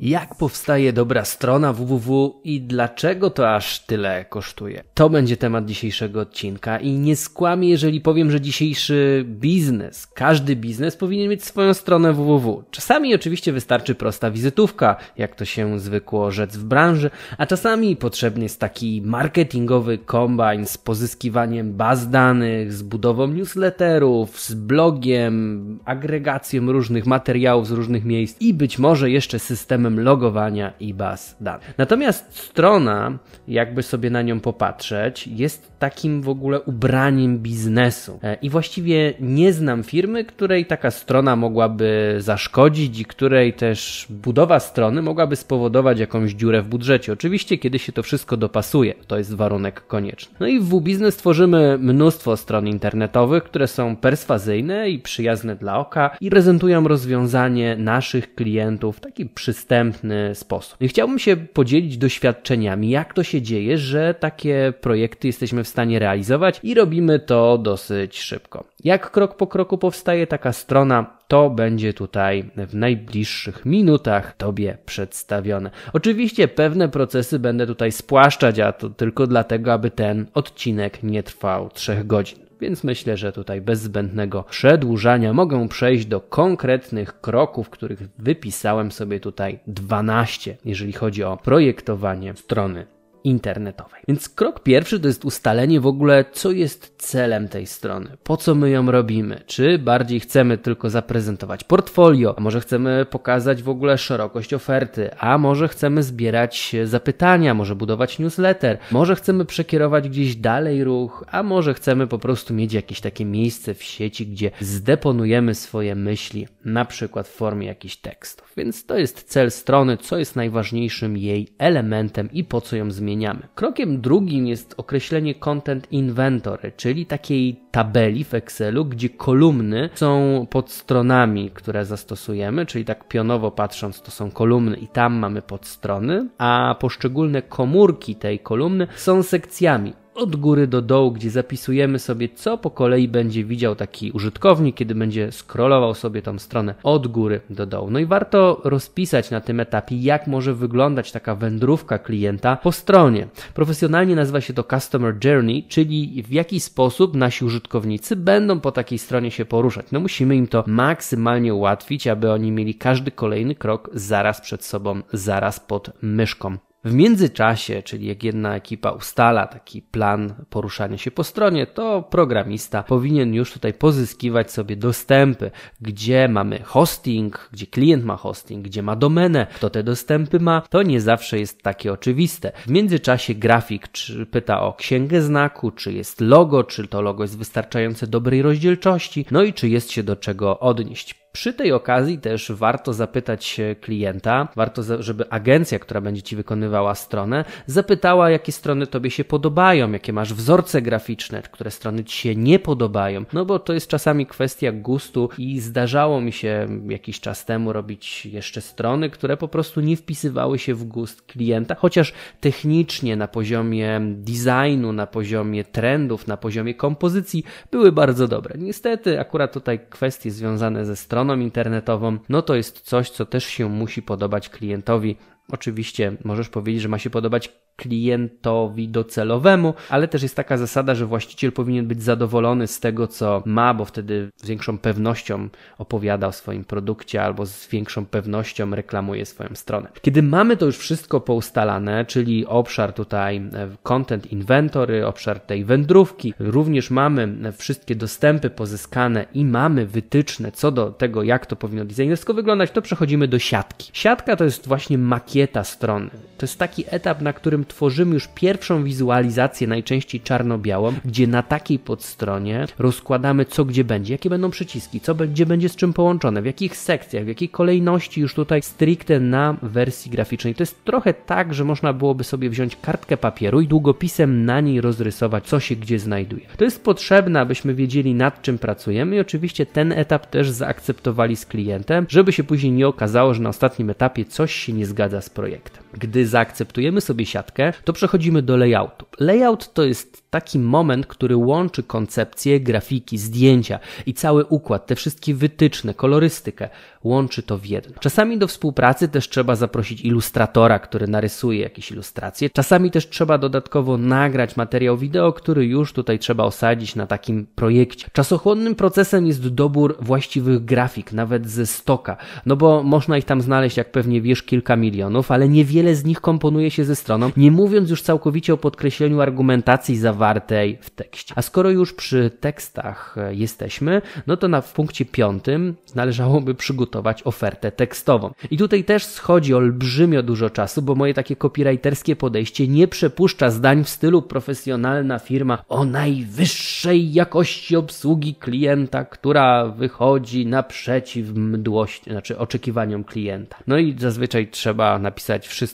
Jak powstaje dobra strona www i dlaczego to aż tyle kosztuje? To będzie temat dzisiejszego odcinka i nie skłamię, jeżeli powiem, że dzisiejszy biznes, każdy biznes powinien mieć swoją stronę www. Czasami oczywiście wystarczy prosta wizytówka, jak to się zwykło rzec w branży, a czasami potrzebny jest taki marketingowy kombine z pozyskiwaniem baz danych, z budową newsletterów, z blogiem, agregacją różnych materiałów z różnych miejsc i być może jeszcze systemem logowania i baz danych. Natomiast strona, jakby sobie na nią popatrzeć, jest takim w ogóle ubraniem biznesu. E, I właściwie nie znam firmy, której taka strona mogłaby zaszkodzić i której też budowa strony mogłaby spowodować jakąś dziurę w budżecie. Oczywiście, kiedy się to wszystko dopasuje, to jest warunek konieczny. No i w W-Biznes tworzymy mnóstwo stron internetowych, które są perswazyjne i przyjazne dla oka i prezentują rozwiązanie naszych klientów w taki przystępny przystępny sposób. I chciałbym się podzielić doświadczeniami, jak to się dzieje, że takie projekty jesteśmy w stanie realizować i robimy to dosyć szybko. Jak krok po kroku powstaje taka strona, to będzie tutaj w najbliższych minutach Tobie przedstawione. Oczywiście pewne procesy będę tutaj spłaszczać, a to tylko dlatego, aby ten odcinek nie trwał 3 godzin więc myślę, że tutaj bez zbędnego przedłużania mogę przejść do konkretnych kroków, których wypisałem sobie tutaj 12, jeżeli chodzi o projektowanie strony internetowej. Więc krok pierwszy to jest ustalenie w ogóle, co jest celem tej strony, po co my ją robimy, czy bardziej chcemy tylko zaprezentować portfolio, a może chcemy pokazać w ogóle szerokość oferty, a może chcemy zbierać zapytania, może budować newsletter, może chcemy przekierować gdzieś dalej ruch, a może chcemy po prostu mieć jakieś takie miejsce w sieci, gdzie zdeponujemy swoje myśli, na przykład w formie jakichś tekstów. Więc to jest cel strony, co jest najważniejszym jej elementem i po co ją zmieniać zmieniamy. Krokiem drugim jest określenie Content Inventory, czyli takiej tabeli w Excelu, gdzie kolumny są pod stronami, które zastosujemy, czyli tak pionowo patrząc, to są kolumny i tam mamy podstrony, a poszczególne komórki tej kolumny są sekcjami od góry do dołu, gdzie zapisujemy sobie, co po kolei będzie widział taki użytkownik, kiedy będzie scrollował sobie tą stronę od góry do dołu. No i warto rozpisać na tym etapie, jak może wyglądać taka wędrówka klienta po stronie. Profesjonalnie nazywa się to Customer Journey, czyli w jaki sposób nasi użytkownicy będą po takiej stronie się poruszać. No musimy im to maksymalnie ułatwić, aby oni mieli każdy kolejny krok zaraz przed sobą, zaraz pod myszką. W międzyczasie, czyli jak jedna ekipa ustala taki plan poruszania się po stronie, to programista powinien już tutaj pozyskiwać sobie dostępy, gdzie mamy hosting, gdzie klient ma hosting, gdzie ma domenę, kto te dostępy ma, to nie zawsze jest takie oczywiste. W międzyczasie grafik czy pyta o księgę znaku, czy jest logo, czy to logo jest wystarczające dobrej rozdzielczości, no i czy jest się do czego odnieść. Przy tej okazji też warto zapytać klienta, warto, żeby agencja, która będzie Ci wykonywała stronę, zapytała, jakie strony Tobie się podobają, jakie masz wzorce graficzne, które strony Ci się nie podobają, no bo to jest czasami kwestia gustu i zdarzało mi się jakiś czas temu robić jeszcze strony, które po prostu nie wpisywały się w gust klienta, chociaż technicznie na poziomie designu, na poziomie trendów, na poziomie kompozycji były bardzo dobre. Niestety akurat tutaj kwestie związane ze stroną stroną internetową, no to jest coś, co też się musi podobać klientowi. Oczywiście możesz powiedzieć, że ma się podobać klientowi docelowemu, ale też jest taka zasada, że właściciel powinien być zadowolony z tego, co ma, bo wtedy z większą pewnością opowiada o swoim produkcie albo z większą pewnością reklamuje swoją stronę. Kiedy mamy to już wszystko poustalane, czyli obszar tutaj e, Content Inventory, obszar tej wędrówki, również mamy wszystkie dostępy pozyskane i mamy wytyczne co do tego, jak to powinno designersko wyglądać, to przechodzimy do siatki. Siatka to jest właśnie makieta strony. To jest taki etap, na którym tworzymy już pierwszą wizualizację, najczęściej czarno-białą, gdzie na takiej podstronie rozkładamy co gdzie będzie, jakie będą przyciski, co gdzie będzie z czym połączone, w jakich sekcjach, w jakiej kolejności już tutaj stricte na wersji graficznej. To jest trochę tak, że można byłoby sobie wziąć kartkę papieru i długopisem na niej rozrysować, co się gdzie znajduje. To jest potrzebne, abyśmy wiedzieli nad czym pracujemy i oczywiście ten etap też zaakceptowali z klientem, żeby się później nie okazało, że na ostatnim etapie coś się nie zgadza z projektem. Gdy zaakceptujemy sobie siatkę, to przechodzimy do layoutu. Layout to jest taki moment, który łączy koncepcję, grafiki, zdjęcia i cały układ, te wszystkie wytyczne, kolorystykę, łączy to w jedno. Czasami do współpracy też trzeba zaprosić ilustratora, który narysuje jakieś ilustracje. Czasami też trzeba dodatkowo nagrać materiał wideo, który już tutaj trzeba osadzić na takim projekcie. Czasochłonnym procesem jest dobór właściwych grafik, nawet ze stoka, no bo można ich tam znaleźć, jak pewnie wiesz, kilka milionów, ale niewiele z nich komponuje się ze stroną, nie mówiąc już całkowicie o podkreśleniu argumentacji zawartej w tekście. A skoro już przy tekstach e, jesteśmy, no to na, w punkcie piątym należałoby przygotować ofertę tekstową. I tutaj też schodzi olbrzymio dużo czasu, bo moje takie copywriterskie podejście nie przepuszcza zdań w stylu profesjonalna firma o najwyższej jakości obsługi klienta, która wychodzi naprzeciw mdłości, znaczy oczekiwaniom klienta. No i zazwyczaj trzeba napisać wszystko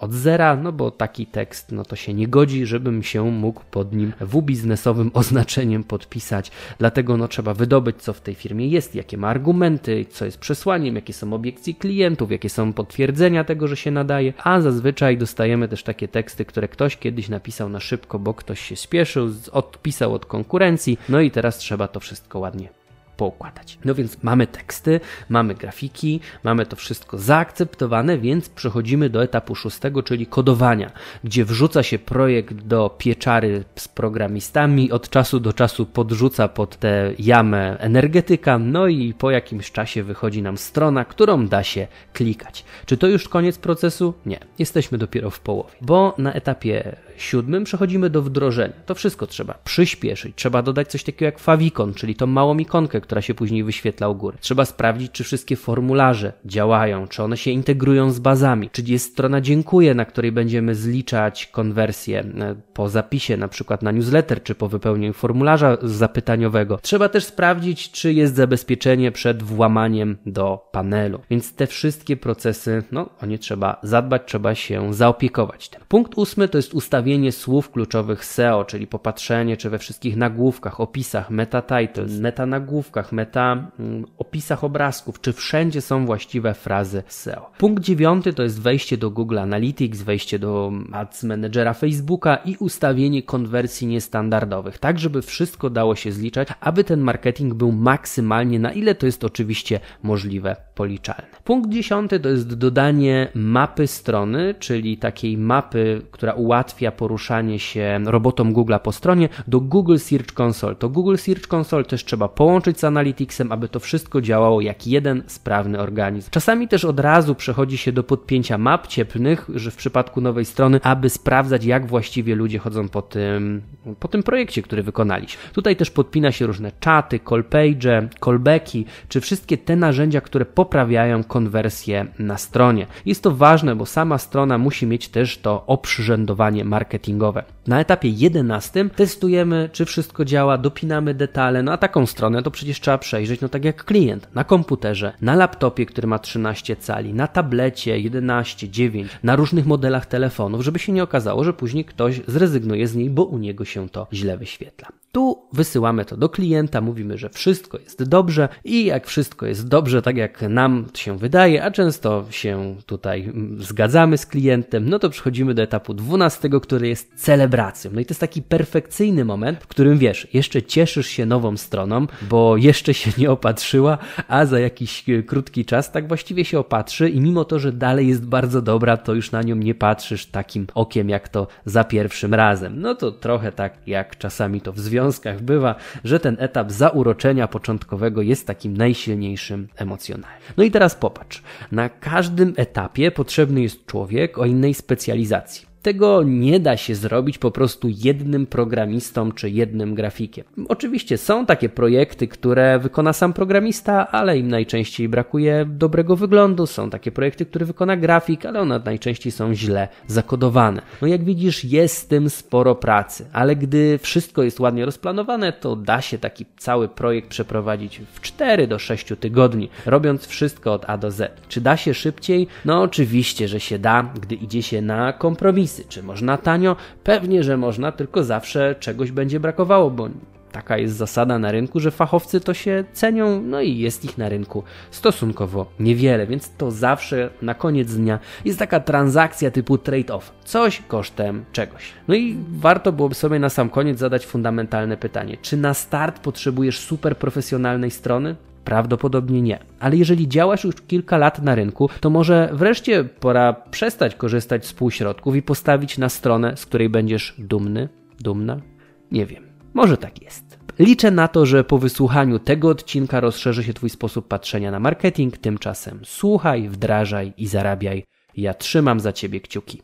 od zera, no bo taki tekst, no to się nie godzi, żebym się mógł pod nim w biznesowym oznaczeniem podpisać. Dlatego no trzeba wydobyć, co w tej firmie jest, jakie ma argumenty, co jest przesłaniem, jakie są obiekcje klientów, jakie są potwierdzenia tego, że się nadaje, a zazwyczaj dostajemy też takie teksty, które ktoś kiedyś napisał na szybko, bo ktoś się spieszył, odpisał od konkurencji, no i teraz trzeba to wszystko ładnie poukładać. No więc mamy teksty, mamy grafiki, mamy to wszystko zaakceptowane, więc przechodzimy do etapu szóstego, czyli kodowania, gdzie wrzuca się projekt do pieczary z programistami, od czasu do czasu podrzuca pod tę jamę energetyka, no i po jakimś czasie wychodzi nam strona, którą da się klikać. Czy to już koniec procesu? Nie, jesteśmy dopiero w połowie, bo na etapie siódmym przechodzimy do wdrożenia. To wszystko trzeba przyspieszyć, trzeba dodać coś takiego jak favicon, czyli tą małą ikonkę, która się później wyświetla u góry. Trzeba sprawdzić, czy wszystkie formularze działają, czy one się integrują z bazami, czy jest strona dziękuję, na której będziemy zliczać konwersję e, po zapisie, na przykład na newsletter, czy po wypełnieniu formularza zapytaniowego. Trzeba też sprawdzić, czy jest zabezpieczenie przed włamaniem do panelu. Więc te wszystkie procesy, no, o nie trzeba zadbać, trzeba się zaopiekować tym. Punkt ósmy to jest ustawienie słów kluczowych SEO, czyli popatrzenie, czy we wszystkich nagłówkach, opisach, meta titles, meta nagłówkach, nagłówkach, meta, mm, opisach obrazków, czy wszędzie są właściwe frazy SEO. Punkt dziewiąty to jest wejście do Google Analytics, wejście do Ads Managera Facebooka i ustawienie konwersji niestandardowych, tak żeby wszystko dało się zliczać, aby ten marketing był maksymalnie, na ile to jest oczywiście możliwe, policzalny. Punkt dziesiąty to jest dodanie mapy strony, czyli takiej mapy, która ułatwia poruszanie się robotom Google po stronie do Google Search Console. To Google Search Console też trzeba połączyć z Analyticsem, aby to wszystko działało jak jeden sprawny organizm. Czasami też od razu przechodzi się do podpięcia map cieplnych, że w przypadku nowej strony, aby sprawdzać, jak właściwie ludzie chodzą po tym, po tym projekcie, który wykonaliśmy. Tutaj też podpina się różne czaty, call page, callbacki, czy wszystkie te narzędzia, które poprawiają konwersję na stronie. Jest to ważne, bo sama strona musi mieć też to oprzyrządowanie marketingowe. Na etapie 11 testujemy, czy wszystko działa, dopinamy detale, no a taką stronę to przecież trzeba przejrzeć, no tak jak klient, na komputerze, na laptopie, który ma 13 cali, na tablecie 11, 9, na różnych modelach telefonów, żeby się nie okazało, że później ktoś zrezygnuje z niej, bo u niego się to źle wyświetla. Tu wysyłamy to do klienta, mówimy, że wszystko jest dobrze i jak wszystko jest dobrze, tak jak nam się wydaje, a często się tutaj mm, zgadzamy z klientem, no to przechodzimy do etapu 12, który jest celebracją. No i to jest taki perfekcyjny moment, w którym wiesz, jeszcze cieszysz się nową stroną, bo jeszcze się nie opatrzyła, a za jakiś e, krótki czas tak właściwie się opatrzy i mimo to, że dalej jest bardzo dobra, to już na nią nie patrzysz takim okiem jak to za pierwszym razem. No to trochę tak jak czasami to w związkach bywa, że ten etap zauroczenia początkowego jest takim najsilniejszym emocjonalnie. No i teraz popatrz. Na każdym etapie potrzebny jest człowiek o innej specjalizacji. Tego nie da się zrobić po prostu jednym programistą czy jednym grafikiem. Oczywiście są takie projekty, które wykona sam programista, ale im najczęściej brakuje dobrego wyglądu. Są takie projekty, które wykona grafik, ale one najczęściej są źle zakodowane. No jak widzisz, jest z tym sporo pracy, ale gdy wszystko jest ładnie rozplanowane, to da się taki cały projekt przeprowadzić w 4 do 6 tygodni, robiąc wszystko od A do Z. Czy da się szybciej? No oczywiście, że się da, gdy idzie się na kompromisy. Czy można tanio? Pewnie, że można, tylko zawsze czegoś będzie brakowało, bo taka jest zasada na rynku, że fachowcy to się cenią, no i jest ich na rynku stosunkowo niewiele, więc to zawsze na koniec dnia jest taka transakcja typu trade-off, coś kosztem czegoś. No i warto byłoby sobie na sam koniec zadać fundamentalne pytanie: czy na start potrzebujesz super profesjonalnej strony? Prawdopodobnie nie. Ale jeżeli działasz już kilka lat na rynku, to może wreszcie pora przestać korzystać z półśrodków i postawić na stronę, z której będziesz dumny, dumna? Nie wiem. Może tak jest. Liczę na to, że po wysłuchaniu tego odcinka rozszerzy się Twój sposób patrzenia na marketing. Tymczasem słuchaj, wdrażaj i zarabiaj. Ja trzymam za Ciebie kciuki.